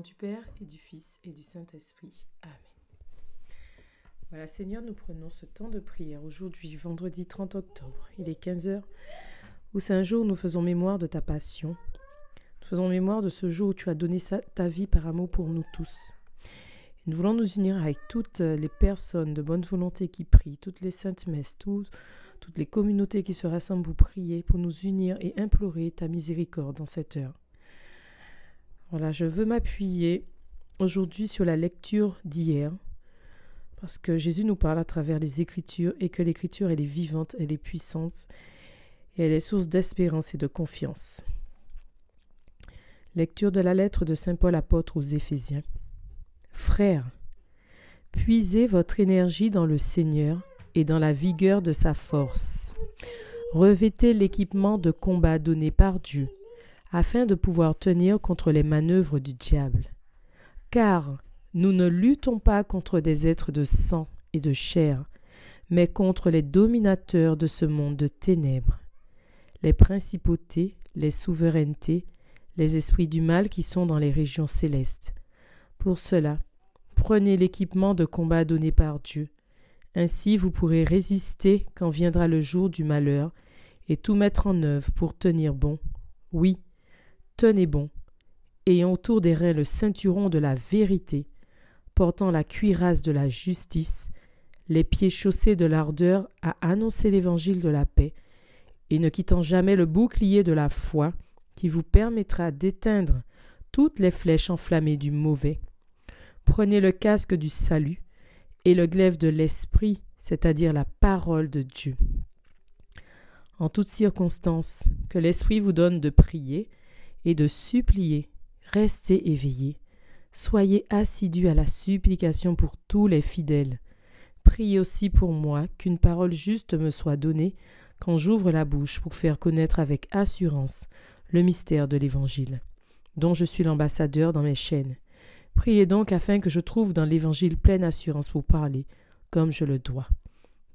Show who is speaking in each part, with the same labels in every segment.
Speaker 1: Du Père et du Fils et du Saint-Esprit. Amen. Voilà, Seigneur, nous prenons ce temps de prière aujourd'hui, vendredi 30 octobre. Il est 15 heures, où c'est un jour où nous faisons mémoire de ta passion. Nous faisons mémoire de ce jour où tu as donné ta vie par amour pour nous tous. nous voulons nous unir avec toutes les personnes de bonne volonté qui prient, toutes les saintes messes, toutes les communautés qui se rassemblent pour prier, pour nous unir et implorer ta miséricorde dans cette heure. Voilà, je veux m'appuyer aujourd'hui sur la lecture d'hier, parce que Jésus nous parle à travers les Écritures et que l'Écriture, elle est vivante, elle est puissante, et elle est source d'espérance et de confiance. Lecture de la lettre de Saint Paul apôtre aux Éphésiens. Frères, puisez votre énergie dans le Seigneur et dans la vigueur de sa force. Revêtez l'équipement de combat donné par Dieu afin de pouvoir tenir contre les manœuvres du diable. Car nous ne luttons pas contre des êtres de sang et de chair, mais contre les dominateurs de ce monde de ténèbres, les principautés, les souverainetés, les esprits du mal qui sont dans les régions célestes. Pour cela, prenez l'équipement de combat donné par Dieu. Ainsi vous pourrez résister quand viendra le jour du malheur, et tout mettre en œuvre pour tenir bon. Oui, tenez bon, ayant autour des reins le ceinturon de la vérité, portant la cuirasse de la justice, les pieds chaussés de l'ardeur à annoncer l'évangile de la paix, et ne quittant jamais le bouclier de la foi, qui vous permettra d'éteindre toutes les flèches enflammées du mauvais. Prenez le casque du salut et le glaive de l'esprit, c'est-à-dire la parole de Dieu. En toutes circonstances, que l'esprit vous donne de prier, et de supplier. Restez éveillés. Soyez assidus à la supplication pour tous les fidèles. Priez aussi pour moi qu'une parole juste me soit donnée quand j'ouvre la bouche pour faire connaître avec assurance le mystère de l'Évangile, dont je suis l'ambassadeur dans mes chaînes. Priez donc afin que je trouve dans l'Évangile pleine assurance pour parler, comme je le dois.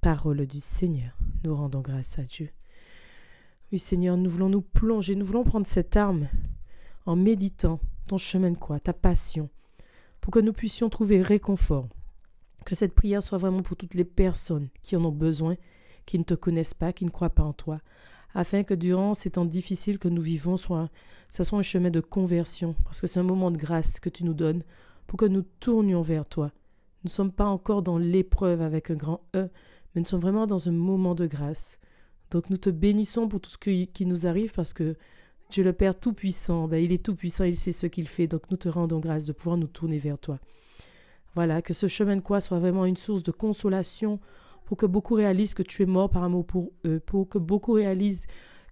Speaker 1: Parole du Seigneur. Nous rendons grâce à Dieu. Oui, Seigneur, nous voulons nous plonger, nous voulons prendre cette arme en méditant ton chemin de quoi, ta passion, pour que nous puissions trouver réconfort. Que cette prière soit vraiment pour toutes les personnes qui en ont besoin, qui ne te connaissent pas, qui ne croient pas en toi, afin que durant ces temps difficiles que nous vivons, soit, soit un chemin de conversion, parce que c'est un moment de grâce que tu nous donnes, pour que nous tournions vers toi. Nous ne sommes pas encore dans l'épreuve avec un grand E, mais nous sommes vraiment dans un moment de grâce. Donc nous te bénissons pour tout ce qui, nous arrive parce que Dieu le Père Tout-Puissant, ben, il est Tout-Puissant, il sait ce qu'il fait. Donc nous te rendons grâce de pouvoir nous tourner vers toi. Voilà, que ce chemin de croix soit vraiment une source de consolation pour que beaucoup réalisent que tu es mort par amour pour eux, pour que beaucoup réalisent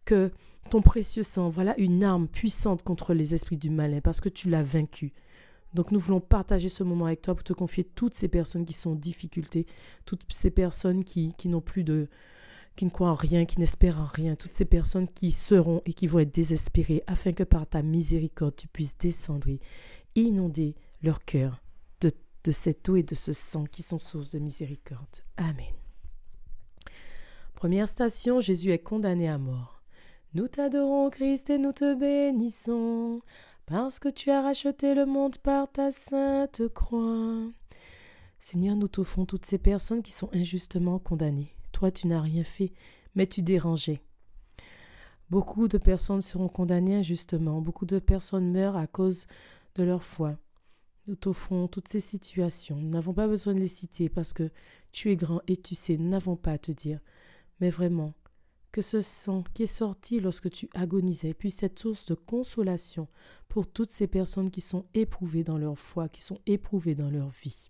Speaker 1: que ton précieux sang, voilà une arme puissante contre les esprits du malin parce que tu l'as vaincu. Donc nous voulons partager ce moment avec toi pour te confier toutes ces personnes qui sont en difficulté, toutes ces personnes qui, qui n'ont plus de, qui ne croient en rien, qui n'espèrent en rien, toutes ces personnes qui seront et qui vont être désespérées, afin que par ta miséricorde tu puisses descendre et inonder leur cœur de, de cette eau et de ce sang qui sont source de miséricorde. Amen. Première station, Jésus est condamné à mort. Nous t'adorons, Christ, et nous te bénissons, parce que tu as racheté le monde par ta sainte croix. Seigneur, nous t'offrons toutes ces personnes qui sont injustement condamnées. Tu n'as rien fait, mais tu dérangeais. Beaucoup de personnes seront condamnées injustement, beaucoup de personnes meurent à cause de leur foi. Nous t'offrons toutes ces situations. Nous n'avons pas besoin de les citer parce que tu es grand et tu sais, nous n'avons pas à te dire. Mais vraiment, que ce sang qui est sorti lorsque tu agonisais puisse être source de consolation pour toutes ces personnes qui sont éprouvées dans leur foi, qui sont éprouvées dans leur vie.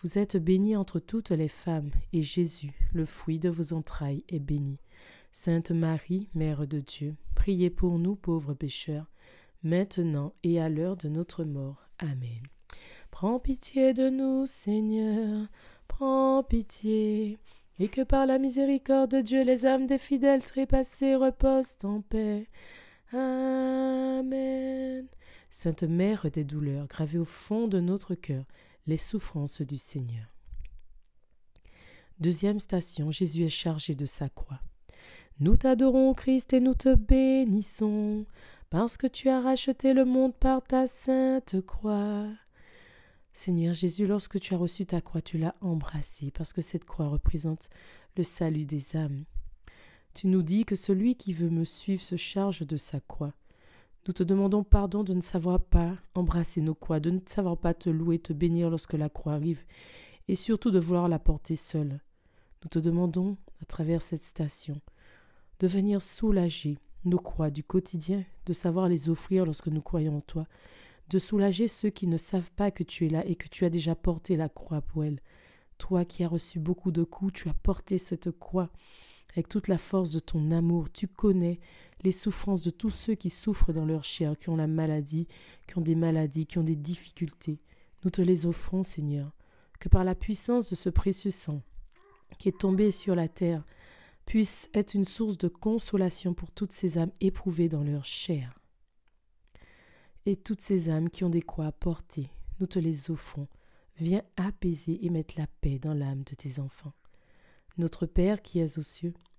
Speaker 1: Vous êtes bénie entre toutes les femmes, et Jésus, le fruit de vos entrailles, est béni. Sainte Marie, Mère de Dieu, priez pour nous pauvres pécheurs, maintenant et à l'heure de notre mort. Amen. Prends pitié de nous, Seigneur, prends pitié, et que par la miséricorde de Dieu les âmes des fidèles trépassés reposent en paix. Amen. Sainte Mère des douleurs, gravez au fond de notre cœur les souffrances du Seigneur. Deuxième station, Jésus est chargé de sa croix. Nous t'adorons, Christ, et nous te bénissons, parce que tu as racheté le monde par ta sainte croix. Seigneur Jésus, lorsque tu as reçu ta croix, tu l'as embrassée, parce que cette croix représente le salut des âmes. Tu nous dis que celui qui veut me suivre se charge de sa croix. Nous te demandons pardon de ne savoir pas embrasser nos croix, de ne savoir pas te louer, te bénir lorsque la croix arrive, et surtout de vouloir la porter seule. Nous te demandons, à travers cette station, de venir soulager nos croix du quotidien, de savoir les offrir lorsque nous croyons en toi, de soulager ceux qui ne savent pas que tu es là et que tu as déjà porté la croix pour elles. Toi qui as reçu beaucoup de coups, tu as porté cette croix avec toute la force de ton amour. Tu connais les souffrances de tous ceux qui souffrent dans leur chair, qui ont la maladie, qui ont des maladies, qui ont des difficultés. Nous te les offrons, Seigneur, que par la puissance de ce précieux sang qui est tombé sur la terre, puisse être une source de consolation pour toutes ces âmes éprouvées dans leur chair. Et toutes ces âmes qui ont des croix à porter, nous te les offrons. Viens apaiser et mettre la paix dans l'âme de tes enfants. Notre Père qui es aux cieux,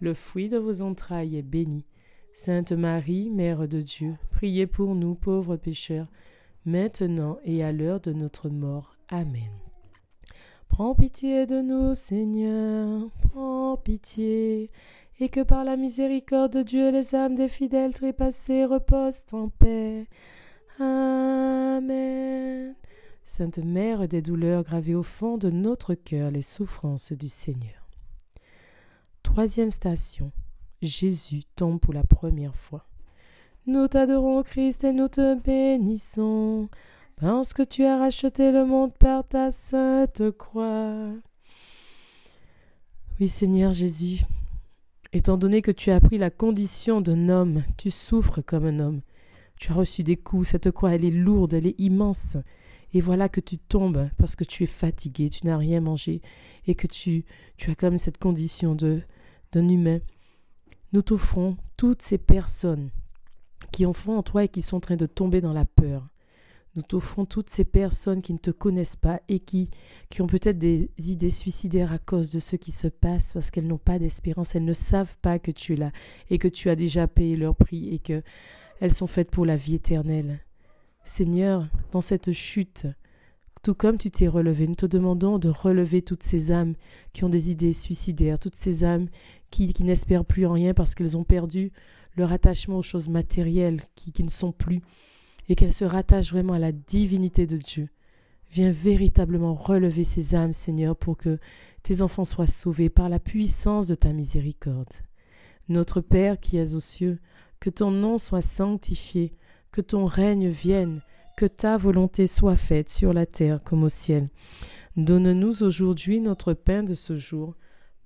Speaker 1: le fruit de vos entrailles, est béni. Sainte Marie, Mère de Dieu, priez pour nous pauvres pécheurs, maintenant et à l'heure de notre mort. Amen. Prends pitié de nous, Seigneur, prends pitié, et que par la miséricorde de Dieu les âmes des fidèles trépassés reposent en paix. Amen. Sainte Mère des douleurs, gravez au fond de notre cœur les souffrances du Seigneur. Troisième station. Jésus tombe pour la première fois. Nous t'adorons, Christ, et nous te bénissons parce que tu as racheté le monde par ta sainte croix. Oui, Seigneur Jésus, étant donné que tu as pris la condition d'un homme, tu souffres comme un homme. Tu as reçu des coups, cette croix, elle est lourde, elle est immense. Et voilà que tu tombes parce que tu es fatigué, tu n'as rien mangé, et que tu, tu as comme cette condition de d'un humain. Nous t'offrons toutes ces personnes qui ont foi en toi et qui sont en train de tomber dans la peur. Nous t'offrons toutes ces personnes qui ne te connaissent pas et qui, qui ont peut-être des idées suicidaires à cause de ce qui se passe parce qu'elles n'ont pas d'espérance, elles ne savent pas que tu es là et que tu as déjà payé leur prix et que elles sont faites pour la vie éternelle. Seigneur, dans cette chute, tout comme tu t'es relevé, nous te demandons de relever toutes ces âmes qui ont des idées suicidaires, toutes ces âmes qui, n'espèrent plus en rien parce qu'elles ont perdu leur attachement aux choses matérielles qui, qui ne sont plus et qu'elle se rattache vraiment à la divinité de Dieu. Viens véritablement relever ces âmes, Seigneur, pour que tes enfants soient sauvés par la puissance de ta miséricorde. Notre Père qui es aux cieux, que ton nom soit sanctifié, que ton règne vienne, que ta volonté soit faite sur la terre comme au ciel. Donne-nous aujourd'hui notre pain de ce jour.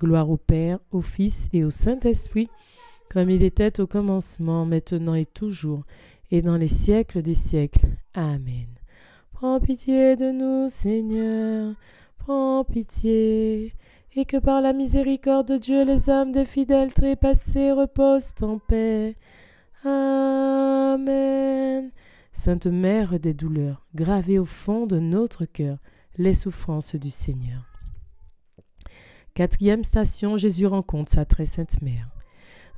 Speaker 1: Gloire au Père, au Fils et au Saint-Esprit, comme il était au commencement, maintenant et toujours, et dans les siècles des siècles. Amen. Prends pitié de nous, Seigneur, prends pitié, et que par la miséricorde de Dieu les âmes des fidèles trépassés reposent en paix. Amen. Sainte Mère des douleurs, gravez au fond de notre cœur les souffrances du Seigneur. Quatrième station, Jésus rencontre sa très sainte mère.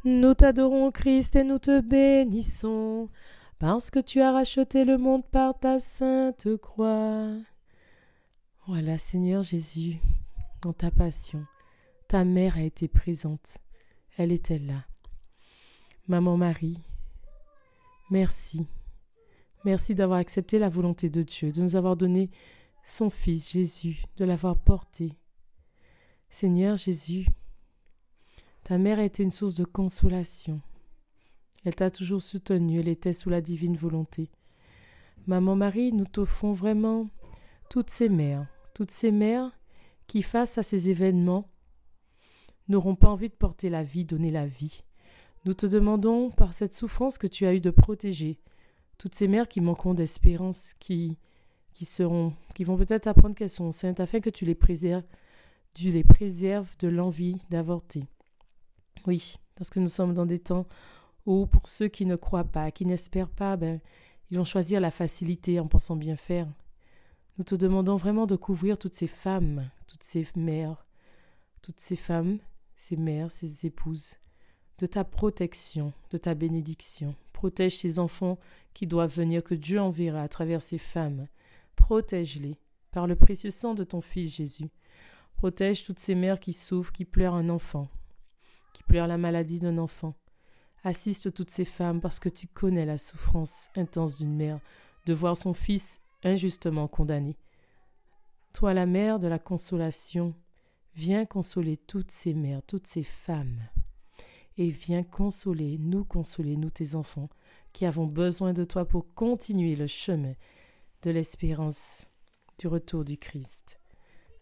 Speaker 1: Nous t'adorons, Christ, et nous te bénissons, parce que tu as racheté le monde par ta sainte croix. Voilà, Seigneur Jésus, dans ta passion, ta mère a été présente. Elle était là. Maman Marie, merci. Merci d'avoir accepté la volonté de Dieu, de nous avoir donné son Fils Jésus, de l'avoir porté. Seigneur Jésus, ta mère a été une source de consolation. Elle t'a toujours soutenu, elle était sous la divine volonté. Maman Marie, nous t'offrons vraiment toutes ces mères, toutes ces mères qui, face à ces événements, n'auront pas envie de porter la vie, donner la vie. Nous te demandons, par cette souffrance que tu as eue, de protéger toutes ces mères qui manqueront d'espérance, qui, qui seront, qui vont peut-être apprendre qu'elles sont saintes, afin que tu les préserves, tu les préserves de l'envie d'avorter. Oui, parce que nous sommes dans des temps où, pour ceux qui ne croient pas, qui n'espèrent pas, ben, ils vont choisir la facilité en pensant bien faire. Nous te demandons vraiment de couvrir toutes ces femmes, toutes ces mères, toutes ces femmes, ces mères, ces épouses, de ta protection, de ta bénédiction. Protège ces enfants qui doivent venir, que Dieu enverra à travers ces femmes. Protège-les par le précieux sang de ton Fils Jésus. Protège toutes ces mères qui souffrent, qui pleurent un enfant, qui pleurent la maladie d'un enfant. Assiste toutes ces femmes parce que tu connais la souffrance intense d'une mère de voir son fils injustement condamné. Toi, la mère de la consolation, viens consoler toutes ces mères, toutes ces femmes, et viens consoler, nous consoler, nous tes enfants, qui avons besoin de toi pour continuer le chemin de l'espérance du retour du Christ.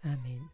Speaker 1: Amen.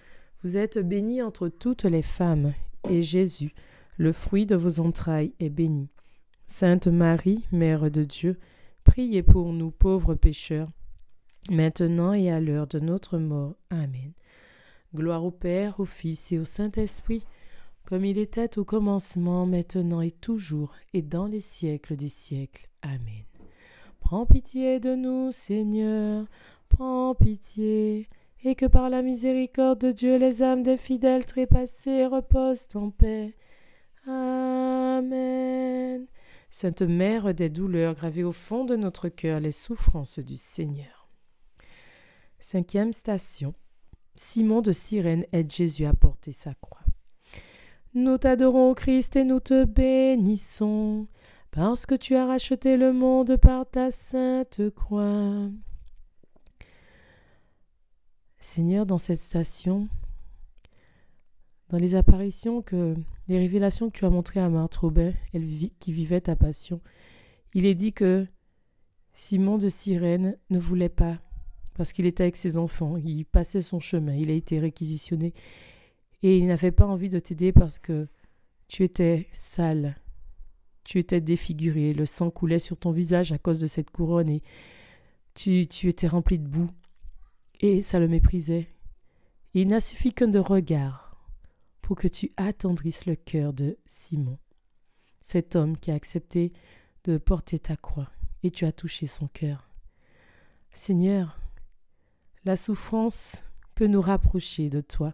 Speaker 1: Vous êtes bénie entre toutes les femmes, et Jésus, le fruit de vos entrailles, est béni. Sainte Marie, Mère de Dieu, Priez pour nous pauvres pécheurs, maintenant et à l'heure de notre mort. Amen. Gloire au Père, au Fils et au Saint-Esprit, comme il était au commencement, maintenant et toujours, et dans les siècles des siècles. Amen. Prends pitié de nous, Seigneur, prends pitié, et que par la miséricorde de Dieu les âmes des fidèles trépassés reposent en paix. Amen. Sainte Mère des douleurs, gravées au fond de notre cœur les souffrances du Seigneur. Cinquième station. Simon de Cyrène aide Jésus à porter sa croix. Nous t'adorons, Christ, et nous te bénissons, parce que tu as racheté le monde par ta sainte croix. Seigneur, dans cette station, dans les apparitions que les révélations que tu as montrées à Marthe Robin, qui vivait ta passion, il est dit que Simon de Cyrène ne voulait pas, parce qu'il était avec ses enfants, il passait son chemin, il a été réquisitionné, et il n'avait pas envie de t'aider parce que tu étais sale, tu étais défiguré, le sang coulait sur ton visage à cause de cette couronne, et tu, tu étais rempli de boue, et ça le méprisait. il n'a suffi qu'un de regard pour que tu attendrisses le cœur de Simon, cet homme qui a accepté de porter ta croix, et tu as touché son cœur. Seigneur, la souffrance peut nous rapprocher de toi.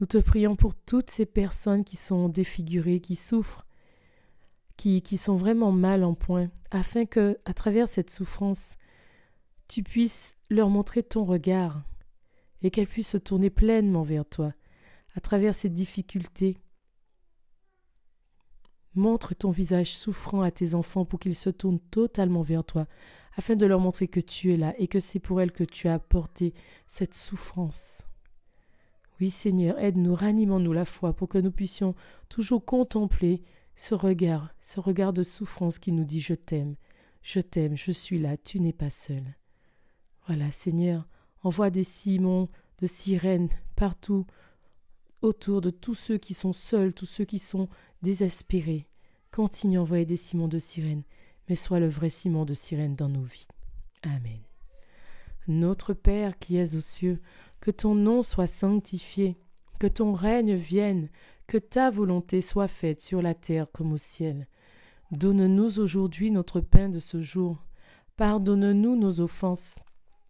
Speaker 1: Nous te prions pour toutes ces personnes qui sont défigurées, qui souffrent, qui, qui sont vraiment mal en point, afin que, à travers cette souffrance, tu puisses leur montrer ton regard et qu'elles puissent se tourner pleinement vers toi, à travers ces difficultés. Montre ton visage souffrant à tes enfants pour qu'ils se tournent totalement vers toi, afin de leur montrer que tu es là et que c'est pour elles que tu as apporté cette souffrance. Oui Seigneur, aide-nous, ranimons-nous la foi pour que nous puissions toujours contempler ce regard, ce regard de souffrance qui nous dit je t'aime, je t'aime, je suis là, tu n'es pas seul. Voilà Seigneur, envoie des Simons de sirènes partout autour de tous ceux qui sont seuls, tous ceux qui sont désespérés. Continue à envoyer des ciments de sirènes, mais sois le vrai ciment de sirène dans nos vies. Amen. Notre Père qui es aux cieux, que ton nom soit sanctifié, que ton règne vienne, que ta volonté soit faite sur la terre comme au ciel. Donne-nous aujourd'hui notre pain de ce jour. Pardonne-nous nos offenses,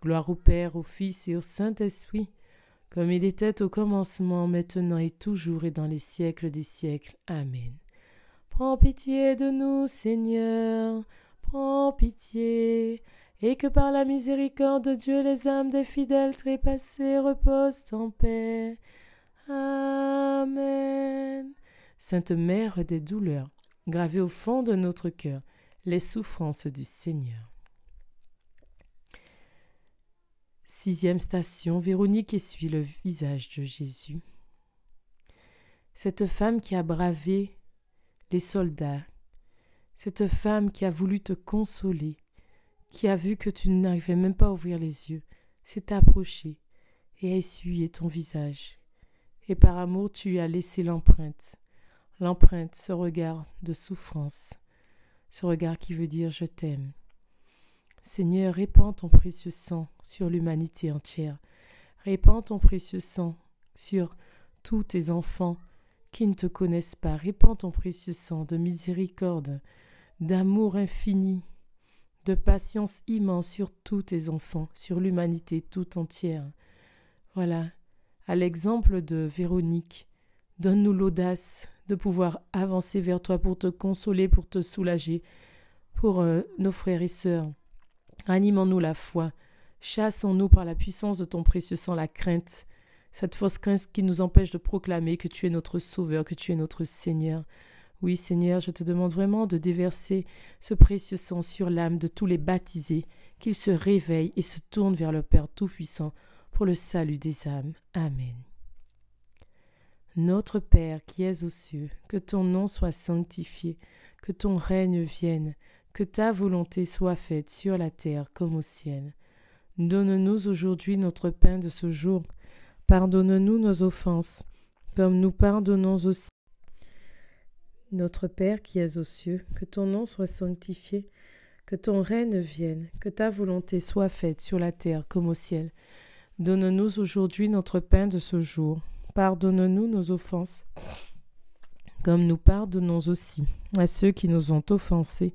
Speaker 1: Gloire au Père, au Fils et au Saint-Esprit, comme il était au commencement, maintenant et toujours et dans les siècles des siècles. Amen. Prends pitié de nous, Seigneur, prends pitié, et que par la miséricorde de Dieu les âmes des fidèles trépassés reposent en paix. Amen. Sainte Mère des douleurs, gravez au fond de notre cœur les souffrances du Seigneur. Sixième station, Véronique essuie le visage de Jésus. Cette femme qui a bravé les soldats, cette femme qui a voulu te consoler, qui a vu que tu n'arrivais même pas à ouvrir les yeux, s'est approchée et a essuyé ton visage. Et par amour tu as laissé l'empreinte, l'empreinte, ce regard de souffrance, ce regard qui veut dire je t'aime. Seigneur, répands ton précieux sang sur l'humanité entière. Répands ton précieux sang sur tous tes enfants qui ne te connaissent pas. Répands ton précieux sang de miséricorde, d'amour infini, de patience immense sur tous tes enfants, sur l'humanité tout entière. Voilà, à l'exemple de Véronique, donne-nous l'audace de pouvoir avancer vers toi pour te consoler, pour te soulager, pour euh, nos frères et sœurs Ranimons-nous la foi. Chassons-nous par la puissance de ton précieux sang la crainte, cette fausse crainte qui nous empêche de proclamer que tu es notre Sauveur, que tu es notre Seigneur. Oui, Seigneur, je te demande vraiment de déverser ce précieux sang sur l'âme de tous les baptisés, qu'ils se réveillent et se tournent vers le Père Tout-Puissant pour le salut des âmes. Amen. Notre Père qui es aux cieux, que ton nom soit sanctifié, que ton règne vienne, que ta volonté soit faite sur la terre comme au ciel. Donne-nous aujourd'hui notre pain de ce jour. Pardonne-nous nos offenses, comme nous pardonnons aussi. Notre Père qui es aux cieux, que ton nom soit sanctifié, que ton règne vienne, que ta volonté soit faite sur la terre comme au ciel. Donne-nous aujourd'hui notre pain de ce jour. Pardonne-nous nos offenses, comme nous pardonnons aussi à ceux qui nous ont offensés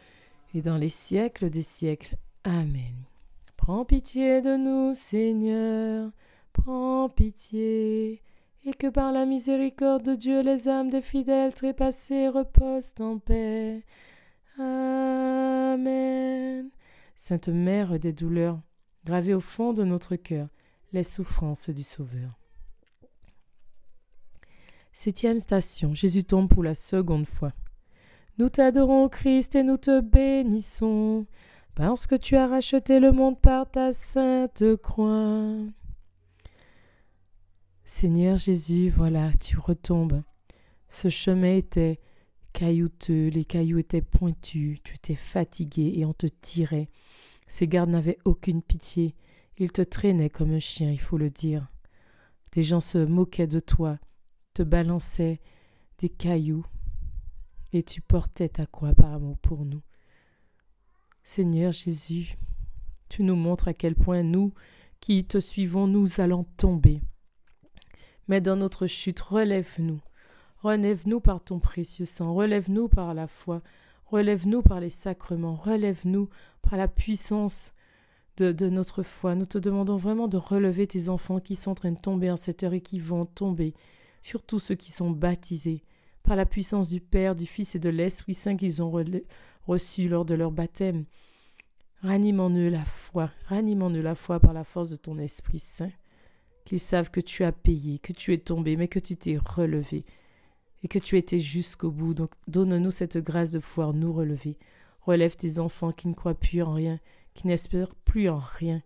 Speaker 1: et dans les siècles des siècles. Amen. Prends pitié de nous, Seigneur, prends pitié, et que par la miséricorde de Dieu les âmes des fidèles trépassés reposent en paix. Amen. Sainte Mère des douleurs, gravez au fond de notre cœur les souffrances du Sauveur. Septième station, Jésus tombe pour la seconde fois. Nous t'adorons, Christ, et nous te bénissons, parce que tu as racheté le monde par ta sainte croix. Seigneur Jésus, voilà, tu retombes. Ce chemin était caillouteux, les cailloux étaient pointus, tu étais fatigué et on te tirait. Ces gardes n'avaient aucune pitié, ils te traînaient comme un chien, il faut le dire. Des gens se moquaient de toi, te balançaient des cailloux, et tu portais ta croix par amour pour nous? Seigneur Jésus, tu nous montres à quel point nous, qui te suivons, nous allons tomber. Mais dans notre chute, relève-nous. Relève-nous par ton précieux sang, relève-nous par la foi, relève-nous par les sacrements, relève-nous par la puissance de, de, notre foi. Nous te demandons vraiment de relever tes enfants qui sont en train de tomber en cette heure et qui vont tomber, surtout ceux qui sont baptisés, par la puissance du Père, du Fils et de l'Esprit Saint qu'ils ont reçu lors de leur baptême. Ranime en eux la foi, ranime en eux la foi par la force de ton Esprit Saint, qu'ils savent que tu as payé, que tu es tombé, mais que tu t'es relevé, et que tu étais jusqu'au bout. Donc donne-nous cette grâce de pouvoir nous relever. Relève tes enfants qui ne croient plus en rien, qui n'espèrent plus en rien.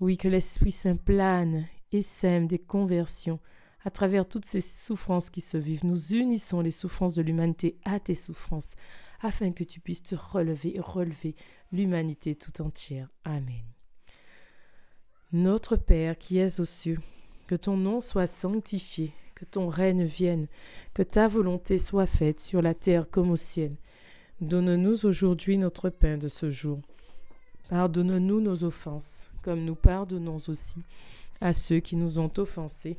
Speaker 1: Oui, que l'Esprit Saint plane et sème des conversions à travers toutes ces souffrances qui se vivent. Nous unissons les souffrances de l'humanité à tes souffrances, afin que tu puisses te relever et relever l'humanité tout entière. Amen. Notre Père qui es aux cieux, que ton nom soit sanctifié, que ton règne vienne, que ta volonté soit faite sur la terre comme au ciel. Donne-nous aujourd'hui notre pain de ce jour. Pardonne-nous nos offenses, comme nous pardonnons aussi à ceux qui nous ont offensés,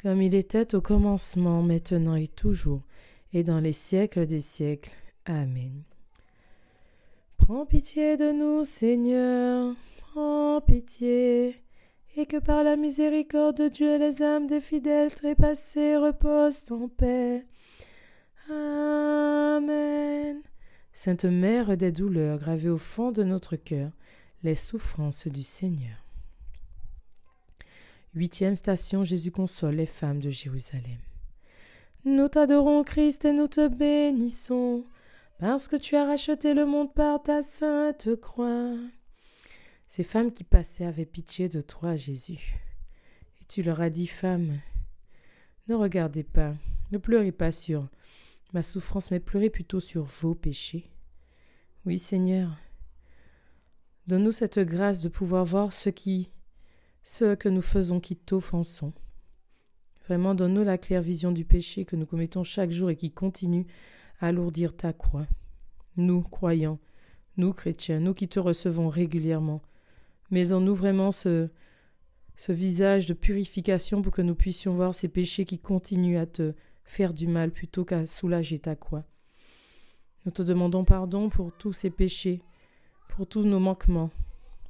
Speaker 1: comme il était au commencement, maintenant et toujours, et dans les siècles des siècles. Amen. Prends pitié de nous, Seigneur, prends pitié et que par la miséricorde de Dieu les âmes des fidèles trépassés reposent en paix. Amen. Sainte Mère des douleurs, gravée au fond de notre cœur, les souffrances du Seigneur. Huitième station, Jésus console les femmes de Jérusalem. Nous t'adorons, Christ, et nous te bénissons, parce que tu as racheté le monde par ta sainte croix. Ces femmes qui passaient avaient pitié de toi, Jésus. Et tu leur as dit, Femmes, ne regardez pas, ne pleurez pas sur ma souffrance, mais pleurez plutôt sur vos péchés. Oui, Seigneur, donne-nous cette grâce de pouvoir voir ce qui, ce que nous faisons qui t'offensons. Vraiment, donne-nous la claire vision du péché que nous commettons chaque jour et qui continue à alourdir ta croix. Nous, croyants, nous, chrétiens, nous qui te recevons régulièrement, mais en nous vraiment ce, ce visage de purification pour que nous puissions voir ces péchés qui continuent à te faire du mal plutôt qu'à soulager ta croix. Nous te demandons pardon pour tous ces péchés, pour tous nos manquements,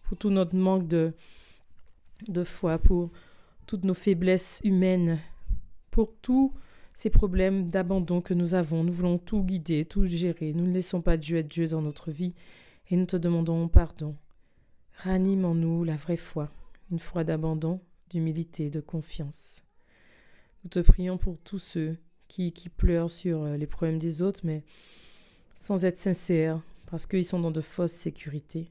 Speaker 1: pour tout notre manque de, de foi, pour toutes nos faiblesses humaines, pour tous ces problèmes d'abandon que nous avons. Nous voulons tout guider, tout gérer. Nous ne laissons pas Dieu être Dieu dans notre vie et nous te demandons pardon. Ranime en nous la vraie foi, une foi d'abandon, d'humilité, de confiance. Nous te prions pour tous ceux qui, qui pleurent sur euh, les problèmes des autres, mais sans être sincères, parce qu'ils sont dans de fausses sécurités.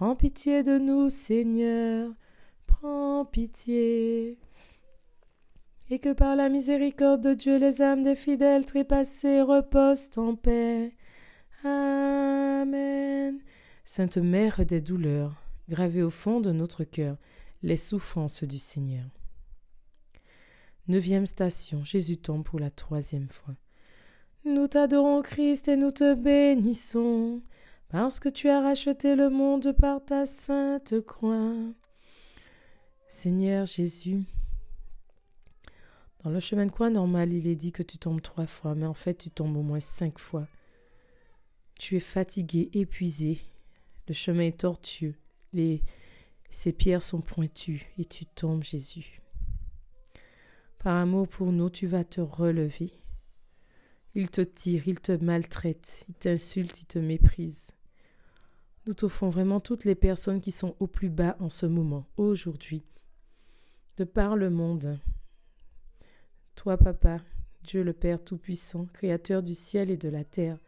Speaker 1: Prends pitié de nous, Seigneur, prends pitié. Et que par la miséricorde de Dieu les âmes des fidèles trépassés reposent en paix. Amen. Sainte Mère des douleurs, Gravé au fond de notre cœur les souffrances du Seigneur. Neuvième station, Jésus tombe pour la troisième fois. Nous t'adorons Christ et nous te bénissons, parce que tu as racheté le monde par ta sainte croix. Seigneur Jésus, dans le chemin de croix normal, il est dit que tu tombes trois fois, mais en fait tu tombes au moins cinq fois. Tu es fatigué, épuisé, le chemin est tortueux, les, ces pierres sont pointues, et tu tombes, Jésus. Par amour pour nous, tu vas te relever. Il te tire, il te maltraite, il t'insulte, il te méprise. Nous t'offrons vraiment toutes les personnes qui sont au plus bas en ce moment, aujourd'hui, de par le monde, toi, Papa, Dieu le Père Tout-Puissant, Créateur du ciel et de la terre,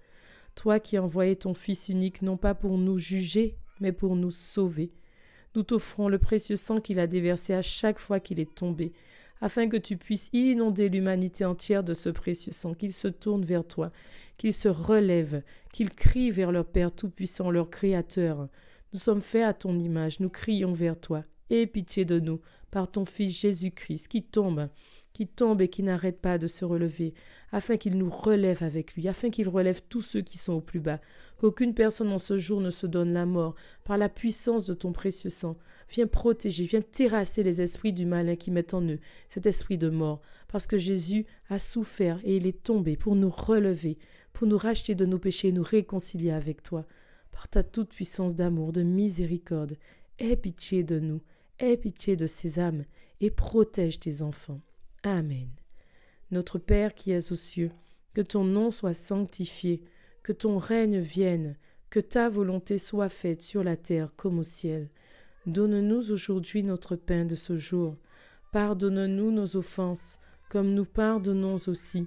Speaker 1: toi qui envoyais ton Fils unique non pas pour nous juger, mais pour nous sauver, nous t'offrons le précieux sang qu'il a déversé à chaque fois qu'il est tombé, afin que tu puisses inonder l'humanité entière de ce précieux sang, qu'il se tourne vers toi, qu'il se relève, qu'il crie vers leur Père Tout-Puissant, leur Créateur. Nous sommes faits à ton image, nous crions vers toi. Aie pitié de nous, par ton Fils Jésus-Christ, qui tombe, qui tombe et qui n'arrête pas de se relever, afin qu'il nous relève avec lui, afin qu'il relève tous ceux qui sont au plus bas, qu'aucune personne en ce jour ne se donne la mort, par la puissance de ton précieux sang. Viens protéger, viens terrasser les esprits du malin qui mettent en eux cet esprit de mort, parce que Jésus a souffert et il est tombé pour nous relever, pour nous racheter de nos péchés et nous réconcilier avec toi. Par ta toute puissance d'amour, de miséricorde, aie pitié de nous, aie pitié de ces âmes, et protège tes enfants. Amen. Notre Père qui es aux cieux, que ton nom soit sanctifié, que ton règne vienne, que ta volonté soit faite sur la terre comme au ciel. Donne-nous aujourd'hui notre pain de ce jour. Pardonne-nous nos offenses, comme nous pardonnons aussi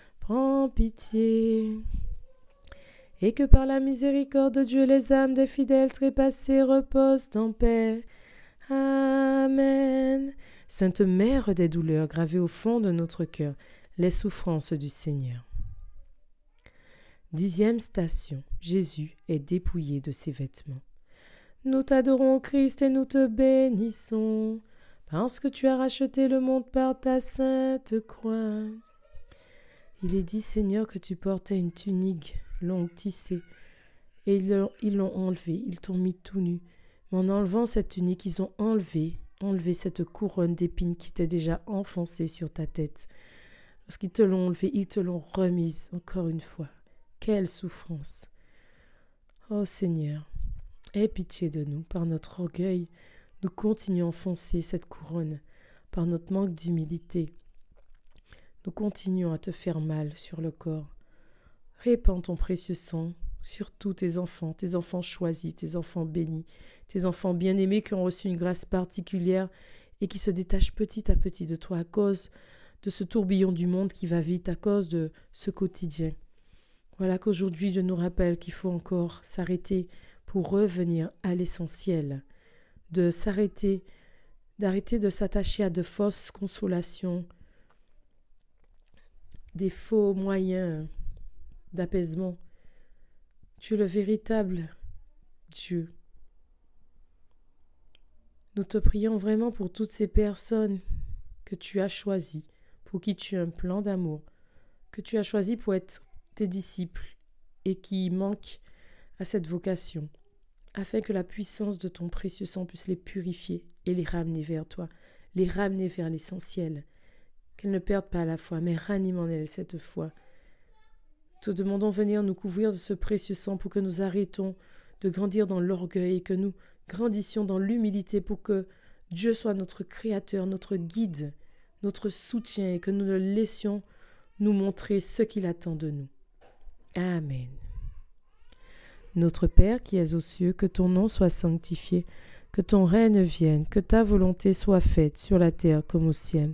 Speaker 1: prends pitié. Et que par la miséricorde de Dieu les âmes des fidèles trépassés reposent en paix. Amen. Sainte Mère des douleurs, gravée au fond de notre cœur, les souffrances du Seigneur. Dixième station. Jésus est dépouillé de ses vêtements. Nous t'adorons, Christ, et nous te bénissons, parce que tu as racheté le monde par ta sainte croix. Il est dit, Seigneur, que tu portais une tunique longue tissée, et ils l'ont enlevée, ils t'ont mis tout nu. Mais en enlevant cette tunique, ils ont enlevé enlever cette couronne d'épines qui t'est déjà enfoncée sur ta tête. Lorsqu'ils te l'ont enlevée, ils te l'ont remise encore une fois. Quelle souffrance. Ô Seigneur, aie pitié de nous. Par notre orgueil, nous continuons à enfoncer cette couronne. Par notre manque d'humilité, nous continuons à te faire mal sur le corps. Répands ton précieux sang sur tous tes enfants, tes enfants choisis, tes enfants bénis, tes enfants bien-aimés qui ont reçu une grâce particulière et qui se détachent petit à petit de toi à cause de ce tourbillon du monde qui va vite, à cause de ce quotidien. Voilà qu'aujourd'hui Dieu nous rappelle qu'il faut encore s'arrêter pour revenir à l'essentiel, de s'arrêter, d'arrêter de s'attacher à de fausses consolations, des faux moyens d'apaisement, tu es le véritable Dieu. Nous te prions vraiment pour toutes ces personnes que tu as choisies, pour qui tu as un plan d'amour, que tu as choisi pour être tes disciples et qui manquent à cette vocation, afin que la puissance de ton précieux sang puisse les purifier et les ramener vers toi, les ramener vers l'essentiel, qu'elles ne perdent pas la foi, mais raniment en elles cette foi, te demandons venir nous couvrir de ce précieux sang pour que nous arrêtons de grandir dans l'orgueil et que nous grandissions dans l'humilité pour que Dieu soit notre Créateur, notre guide, notre soutien et que nous le laissions nous montrer ce qu'il attend de nous. Amen. Notre Père qui es aux cieux, que ton nom soit sanctifié, que ton règne vienne, que ta volonté soit faite sur la terre comme au ciel.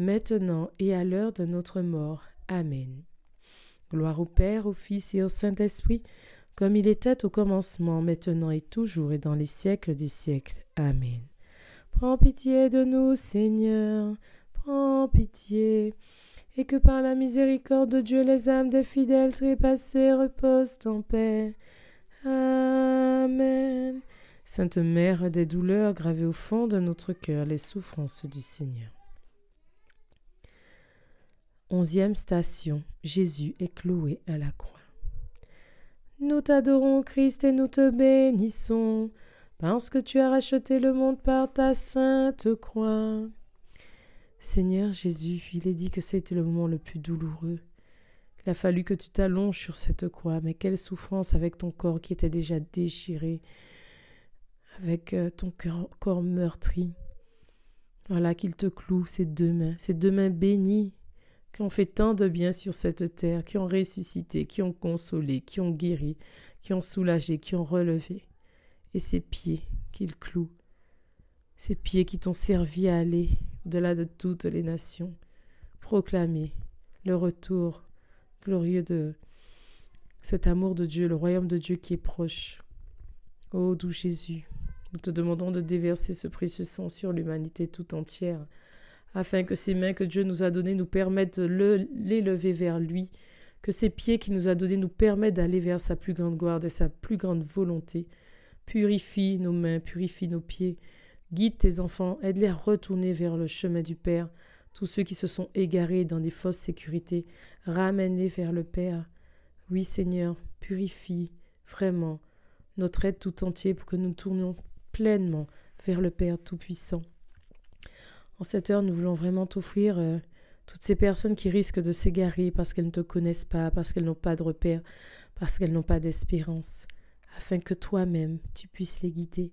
Speaker 1: maintenant et à l'heure de notre mort. Amen. Gloire au Père, au Fils et au Saint-Esprit, comme il était au commencement, maintenant et toujours et dans les siècles des siècles. Amen. Prends pitié de nous, Seigneur, prends pitié, et que par la miséricorde de Dieu les âmes des fidèles trépassés reposent en paix. Amen. Sainte Mère des douleurs, gravez au fond de notre cœur les souffrances du Seigneur. Onzième station. Jésus est cloué à la croix. Nous t'adorons, Christ, et nous te bénissons, parce que tu as racheté le monde par ta sainte croix. Seigneur Jésus, il est dit que c'était le moment le plus douloureux. Il a fallu que tu t'allonges sur cette croix, mais quelle souffrance avec ton corps qui était déjà déchiré, avec euh, ton corps meurtri. Voilà qu'il te cloue ses deux mains, ses deux mains bénies, qui ont fait tant de bien sur cette terre, qui ont ressuscité, qui ont consolé, qui ont guéri, qui ont soulagé, qui ont relevé. Et ces pieds qu'il cloue, ces pieds qui t'ont servi à aller au-delà de toutes les nations, proclamer le retour glorieux de cet amour de Dieu, le royaume de Dieu qui est proche. Ô doux Jésus, nous te demandons de déverser ce précieux sang sur l'humanité tout entière, afin que ces mains que Dieu nous a données nous permettent de l'élever vers lui, que ces pieds qu'il nous a donnés nous permettent d'aller vers sa plus grande gloire et sa plus grande volonté. Purifie nos mains, purifie nos pieds, guide tes enfants, aide-les à retourner vers le chemin du Père. Tous ceux qui se sont égarés dans des fausses sécurités, ramène-les vers le Père. Oui, Seigneur, purifie vraiment notre aide tout entier pour que nous tournions pleinement vers le Père Tout-Puissant. En cette heure, nous voulons vraiment t'offrir euh, toutes ces personnes qui risquent de s'égarer parce qu'elles ne te connaissent pas, parce qu'elles n'ont pas de repère, parce qu'elles n'ont pas d'espérance, afin que toi-même tu puisses les guider.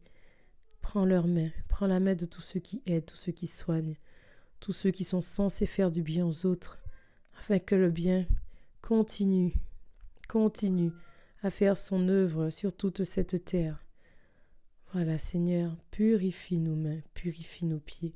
Speaker 1: Prends leur main, prends la main de tous ceux qui aident, tous ceux qui soignent, tous ceux qui sont censés faire du bien aux autres, afin que le bien continue, continue à faire son œuvre sur toute cette terre, voilà, Seigneur, purifie nos mains, purifie nos pieds,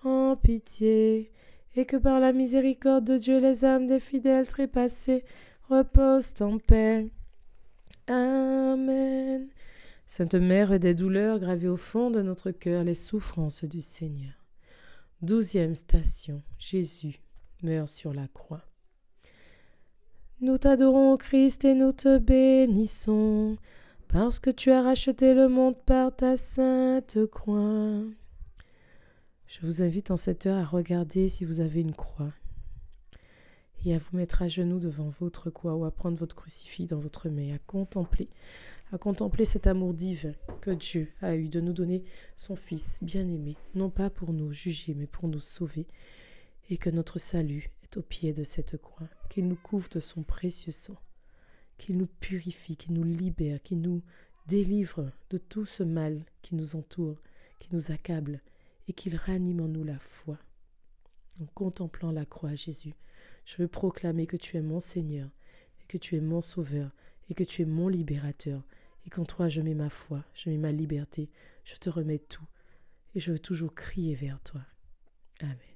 Speaker 1: Prends pitié, et que par la miséricorde de Dieu les âmes des fidèles trépassés reposent en paix. Amen. Sainte Mère des douleurs, gravez au fond de notre cœur les souffrances du Seigneur. Douzième station. Jésus meurt sur la croix. Nous t'adorons, Christ, et nous te bénissons parce que tu as racheté le monde par ta sainte croix. Je vous invite en cette heure à regarder si vous avez une croix et à vous mettre à genoux devant votre croix ou à prendre votre crucifix dans votre main, à contempler, à contempler cet amour divin que Dieu a eu de nous donner son Fils bien-aimé, non pas pour nous juger, mais pour nous sauver, et que notre salut est au pied de cette croix, qu'il nous couvre de son précieux sang qu'il nous purifie, qu'il nous libère, qu'il nous délivre de tout ce mal qui nous entoure, qui nous accable, et qu'il ranime en nous la foi. En contemplant la croix, Jésus, Je veux proclamer que tu es mon Seigneur, et que tu es mon Sauveur, et que tu es mon libérateur, et qu'en toi je mets ma foi, je mets ma liberté, je te remets tout, et je veux toujours crier vers toi. Amen.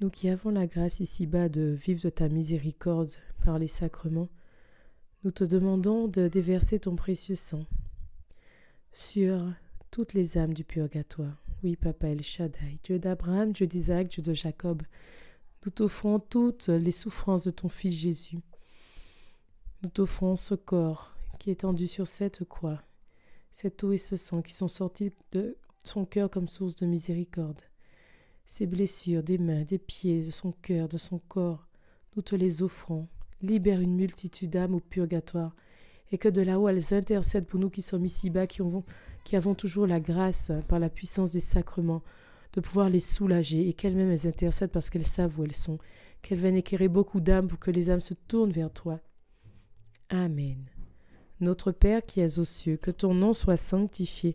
Speaker 1: Nous qui avons la grâce ici-bas de vivre de ta miséricorde par les sacrements, nous te demandons de déverser ton précieux sang sur toutes les âmes du purgatoire. Oui, Papa El Shaddai, Dieu d'Abraham, Dieu d'Isaac, Dieu de Jacob, nous t'offrons toutes les souffrances de ton Fils Jésus. Nous t'offrons ce corps qui est tendu sur cette croix, cette eau et ce sang qui sont sortis de son cœur comme source de miséricorde. Ces blessures des mains, des pieds, de son cœur, de son corps, nous te les offrons. Libère une multitude d'âmes au purgatoire, et que de là-haut elles intercèdent pour nous qui sommes ici-bas, qui, qui avons toujours la grâce, par la puissance des sacrements, de pouvoir les soulager, et qu'elles-mêmes elles intercèdent parce qu'elles savent où elles sont, qu'elles viennent éclairer beaucoup d'âmes pour que les âmes se tournent vers toi. Amen. Notre Père qui es aux cieux, que ton nom soit sanctifié,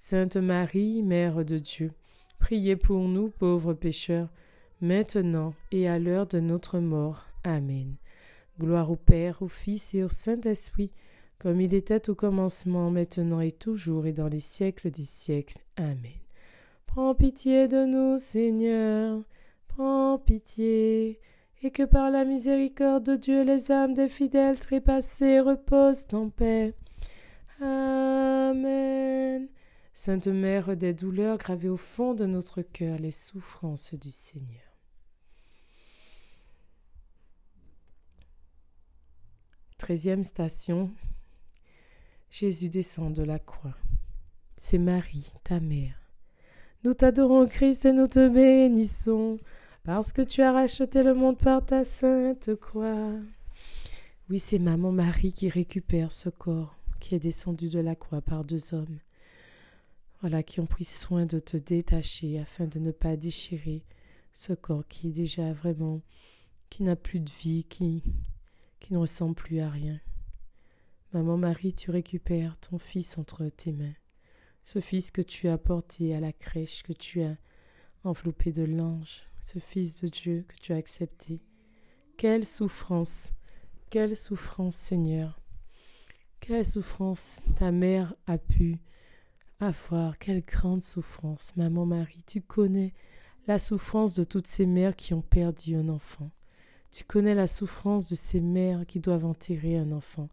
Speaker 1: Sainte Marie, Mère de Dieu, priez pour nous pauvres pécheurs, maintenant et à l'heure de notre mort. Amen. Gloire au Père, au Fils et au Saint-Esprit, comme il était au commencement, maintenant et toujours et dans les siècles des siècles. Amen. Prends pitié de nous, Seigneur, prends pitié, et que par la miséricorde de Dieu les âmes des fidèles trépassés reposent en paix. Amen. Sainte Mère des douleurs, gravées au fond de notre cœur les souffrances du Seigneur. Treizième station. Jésus descend de la croix. C'est Marie, ta mère. Nous t'adorons, Christ, et nous te bénissons, parce que tu as racheté le monde par ta sainte croix. Oui, c'est maman Marie qui récupère ce corps qui est descendu de la croix par deux hommes qui ont pris soin de te détacher afin de ne pas déchirer ce corps qui est déjà vraiment, qui n'a plus de vie, qui, qui ne ressemble plus à rien. Maman Marie, tu récupères ton fils entre tes mains, ce fils que tu as porté à la crèche, que tu as enveloppé de l'ange, ce fils de Dieu que tu as accepté. Quelle souffrance, quelle souffrance, Seigneur, quelle souffrance ta mère a pu à voir, quelle grande souffrance, maman Marie, tu connais la souffrance de toutes ces mères qui ont perdu un enfant. Tu connais la souffrance de ces mères qui doivent enterrer un enfant.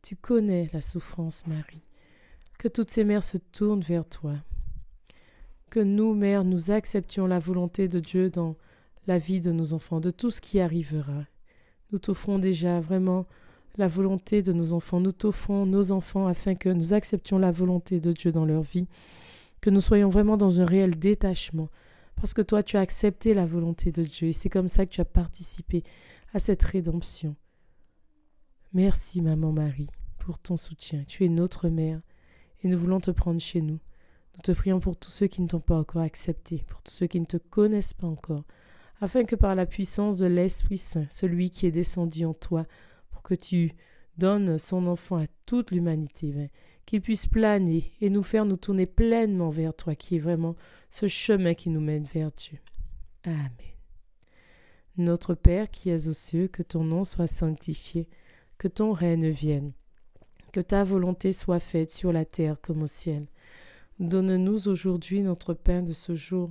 Speaker 1: Tu connais la souffrance, Marie. Que toutes ces mères se tournent vers toi. Que nous, mères, nous acceptions la volonté de Dieu dans la vie de nos enfants, de tout ce qui arrivera. Nous t'offrons déjà vraiment la volonté de nos enfants. Nous t'offrons nos enfants afin que nous acceptions la volonté de Dieu dans leur vie, que nous soyons vraiment dans un réel détachement, parce que toi tu as accepté la volonté de Dieu et c'est comme ça que tu as participé à cette rédemption. Merci, maman Marie, pour ton soutien. Tu es notre mère et nous voulons te prendre chez nous. Nous te prions pour tous ceux qui ne t'ont pas encore accepté, pour tous ceux qui ne te connaissent pas encore, afin que par la puissance de l'Esprit Saint, celui qui est descendu en toi, que tu donnes son enfant à toute l'humanité, qu'il puisse planer et nous faire nous tourner pleinement vers toi, qui est vraiment ce chemin qui nous mène vers Dieu. Amen. Notre Père qui es aux cieux, que ton nom soit sanctifié, que ton règne vienne, que ta volonté soit faite sur la terre comme au ciel. Donne-nous aujourd'hui notre pain de ce jour.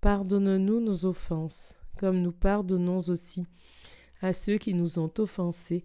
Speaker 1: Pardonne-nous nos offenses, comme nous pardonnons aussi à ceux qui nous ont offensés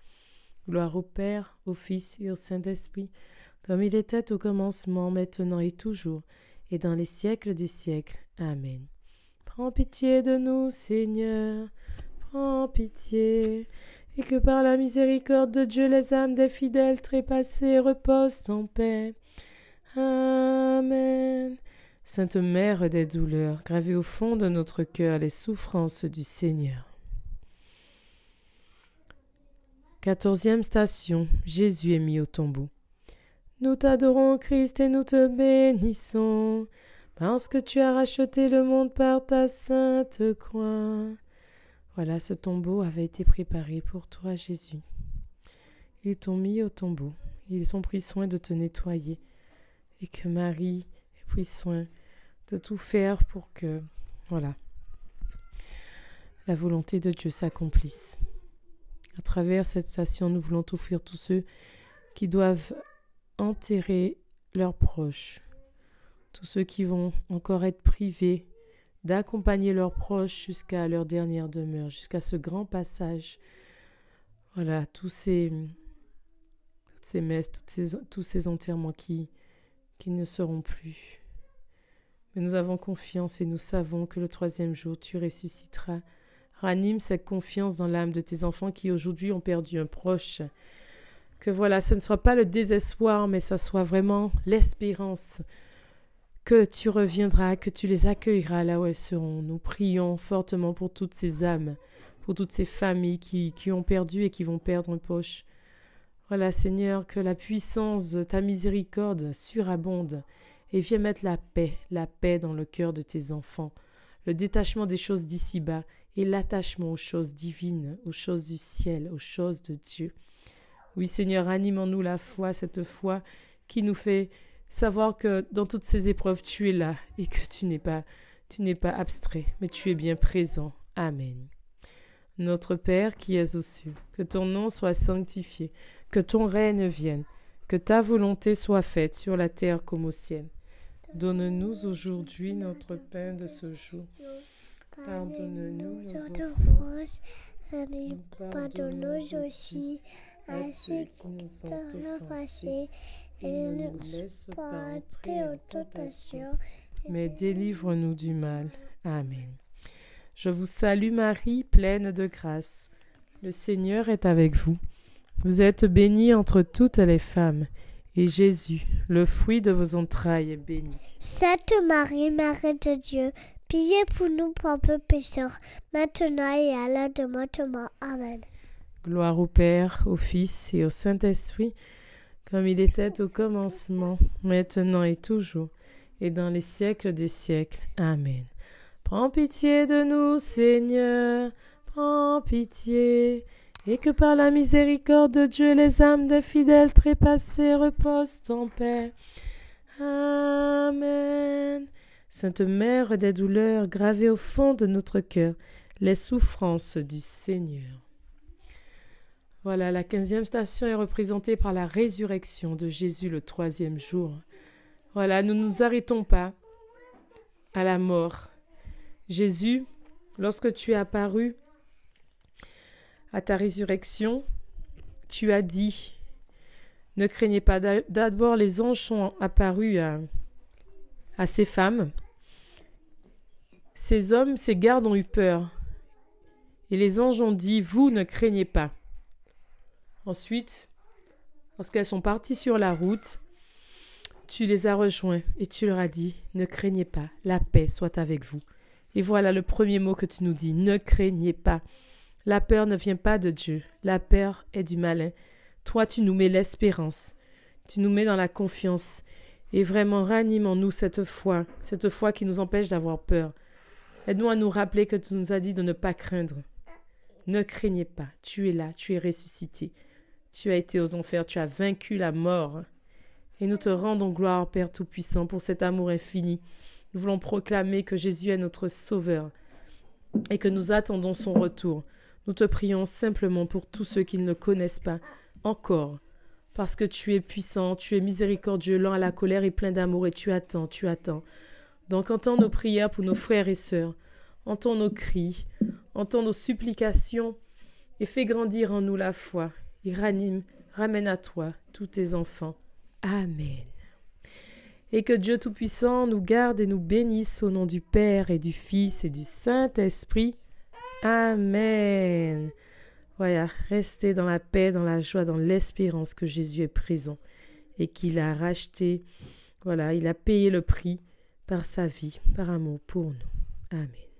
Speaker 1: Gloire au Père, au Fils et au Saint-Esprit, comme il était au commencement, maintenant et toujours, et dans les siècles des siècles. Amen. Prends pitié de nous, Seigneur, prends pitié, et que par la miséricorde de Dieu les âmes des fidèles trépassés reposent en paix. Amen. Sainte Mère des douleurs, gravez au fond de notre cœur les souffrances du Seigneur. Quatorzième station. Jésus est mis au tombeau. Nous t'adorons, Christ, et nous te bénissons, parce que tu as racheté le monde par ta sainte croix. Voilà, ce tombeau avait été préparé pour toi, Jésus. Ils t'ont mis au tombeau. Ils ont pris soin de te nettoyer. Et que Marie ait pris soin de tout faire pour que, voilà, la volonté de Dieu s'accomplisse. À travers cette station, nous voulons offrir tous ceux qui doivent enterrer leurs proches, tous ceux qui vont encore être privés d'accompagner leurs proches jusqu'à leur dernière demeure, jusqu'à ce grand passage. Voilà, tous ces, ces messes, tous ces enterrements qui, qui ne seront plus. Mais nous avons confiance et nous savons que le troisième jour tu ressusciteras. Ranime cette confiance dans l'âme de tes enfants qui aujourd'hui ont perdu un proche, que voilà, ce ne soit pas le désespoir, mais ça soit vraiment l'espérance que tu reviendras, que tu les accueilleras là où elles seront. Nous prions fortement pour toutes ces âmes, pour toutes ces familles qui, qui ont perdu et qui vont perdre un poche. Voilà, Seigneur, que la puissance de ta miséricorde surabonde et viens mettre la paix, la paix dans le cœur de tes enfants, le détachement des choses d'ici-bas et l'attachement aux choses divines, aux choses du ciel, aux choses de Dieu. Oui, Seigneur, animons-nous la foi, cette foi qui nous fait savoir que dans toutes ces épreuves, tu es là et que tu n'es pas, tu n'es pas abstrait, mais tu es bien présent. Amen. Notre Père qui es aux cieux, que ton nom soit sanctifié, que ton règne vienne, que ta volonté soit faite sur la terre comme au ciel. Donne-nous aujourd'hui notre pain de ce jour. Pardonne-nous nos offenses. Pardonne-nous aussi à ceux qui nous ont offensés et ne nous laisse pas entrer en tentation, mais délivre-nous du mal. Amen. Je vous salue Marie, pleine de grâce. Le Seigneur est avec vous. Vous êtes bénie entre toutes les femmes, et Jésus, le fruit de vos entrailles, est béni.
Speaker 2: Sainte Marie, Mère de Dieu, priez pour nous pauvres pécheurs, maintenant et à l'heure de notre mort. Amen.
Speaker 1: Gloire au Père, au Fils et au Saint-Esprit, comme il était au commencement, maintenant et toujours, et dans les siècles des siècles. Amen. Prends pitié de nous, Seigneur, prends pitié, et que par la miséricorde de Dieu les âmes des fidèles trépassés reposent en paix. Amen. Sainte Mère des douleurs, gravez au fond de notre cœur les souffrances du Seigneur. Voilà, la quinzième station est représentée par la résurrection de Jésus le troisième jour. Voilà, nous ne nous arrêtons pas à la mort. Jésus, lorsque tu es apparu à ta résurrection, tu as dit, ne craignez pas, d'abord les anges sont apparus à, à ces femmes. Ces hommes, ces gardes ont eu peur. Et les anges ont dit, vous ne craignez pas. Ensuite, lorsqu'elles sont parties sur la route,
Speaker 3: tu les as rejoints et tu leur as dit, ne craignez pas, la paix soit avec vous. Et voilà le premier mot que tu nous dis, ne craignez pas. La peur ne vient pas de Dieu, la peur est du malin. Toi, tu nous mets l'espérance, tu nous mets dans la confiance, et vraiment ranime en nous cette foi, cette foi qui nous empêche d'avoir peur. Aide-nous à nous rappeler que tu nous as dit de ne pas craindre. Ne craignez pas, tu es là, tu es ressuscité. Tu as été aux enfers, tu as vaincu la mort. Et nous te rendons gloire, Père Tout-Puissant, pour cet amour infini. Nous voulons proclamer que Jésus est notre Sauveur et que nous attendons son retour. Nous te prions simplement pour tous ceux qui ne connaissent pas encore, parce que tu es puissant, tu es miséricordieux, lent à la colère et plein d'amour, et tu attends, tu attends. Donc entends nos prières pour nos frères et sœurs, entends nos cris, entends nos supplications, et fais grandir en nous la foi, et ranime, ramène à toi tous tes enfants. Amen. Et que Dieu Tout-Puissant nous garde et nous bénisse au nom du Père et du Fils et du Saint-Esprit. Amen. Voilà, restez dans la paix, dans la joie, dans l'espérance que Jésus est présent et qu'il a racheté, voilà, il a payé le prix par sa vie, par amour pour nous. Amen.